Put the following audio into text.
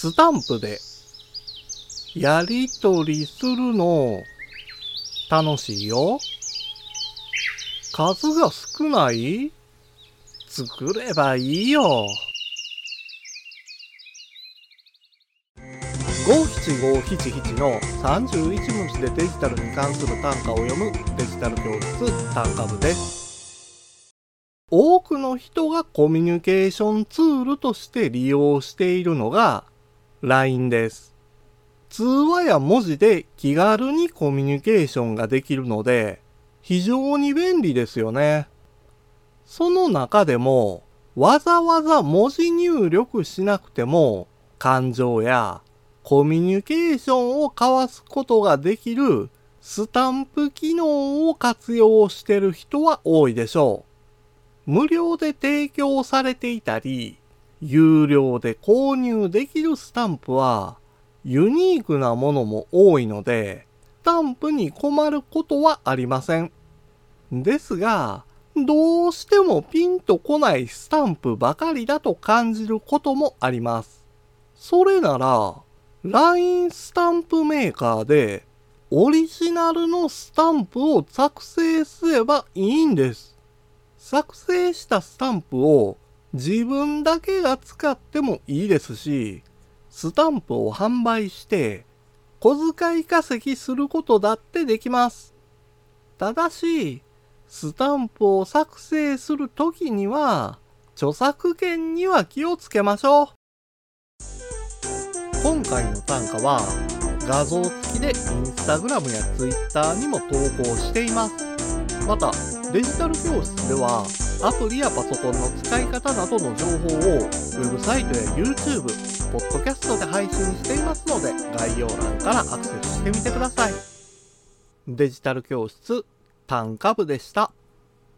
スタンプでやりとりするの楽しいよ。数が少ない？作ればいいよ。五七五七七の31文字でデジタルに関する単価を読むデジタル教室単価部です。多くの人がコミュニケーションツールとして利用しているのが LINE です。通話や文字で気軽にコミュニケーションができるので非常に便利ですよね。その中でもわざわざ文字入力しなくても感情やコミュニケーションを交わすことができるスタンプ機能を活用している人は多いでしょう。無料で提供されていたり、有料で購入できるスタンプはユニークなものも多いので、スタンプに困ることはありません。ですが、どうしてもピンとこないスタンプばかりだと感じることもあります。それなら、LINE スタンプメーカーでオリジナルのスタンプを作成すればいいんです。作成したスタンプを自分だけが使ってもいいですし、スタンプを販売して小遣い稼ぎすることだってできます。ただし、スタンプを作成するときには、著作権には気をつけましょう。今回の単価は画像付きでインスタグラムやツイッターにも投稿しています。また、デジタル教室ではアプリやパソコンの使い方などの情報をウェブサイトや YouTube、ポッドキャストで配信していますので概要欄からアクセスしてみてください。デジタル教室単価部でした。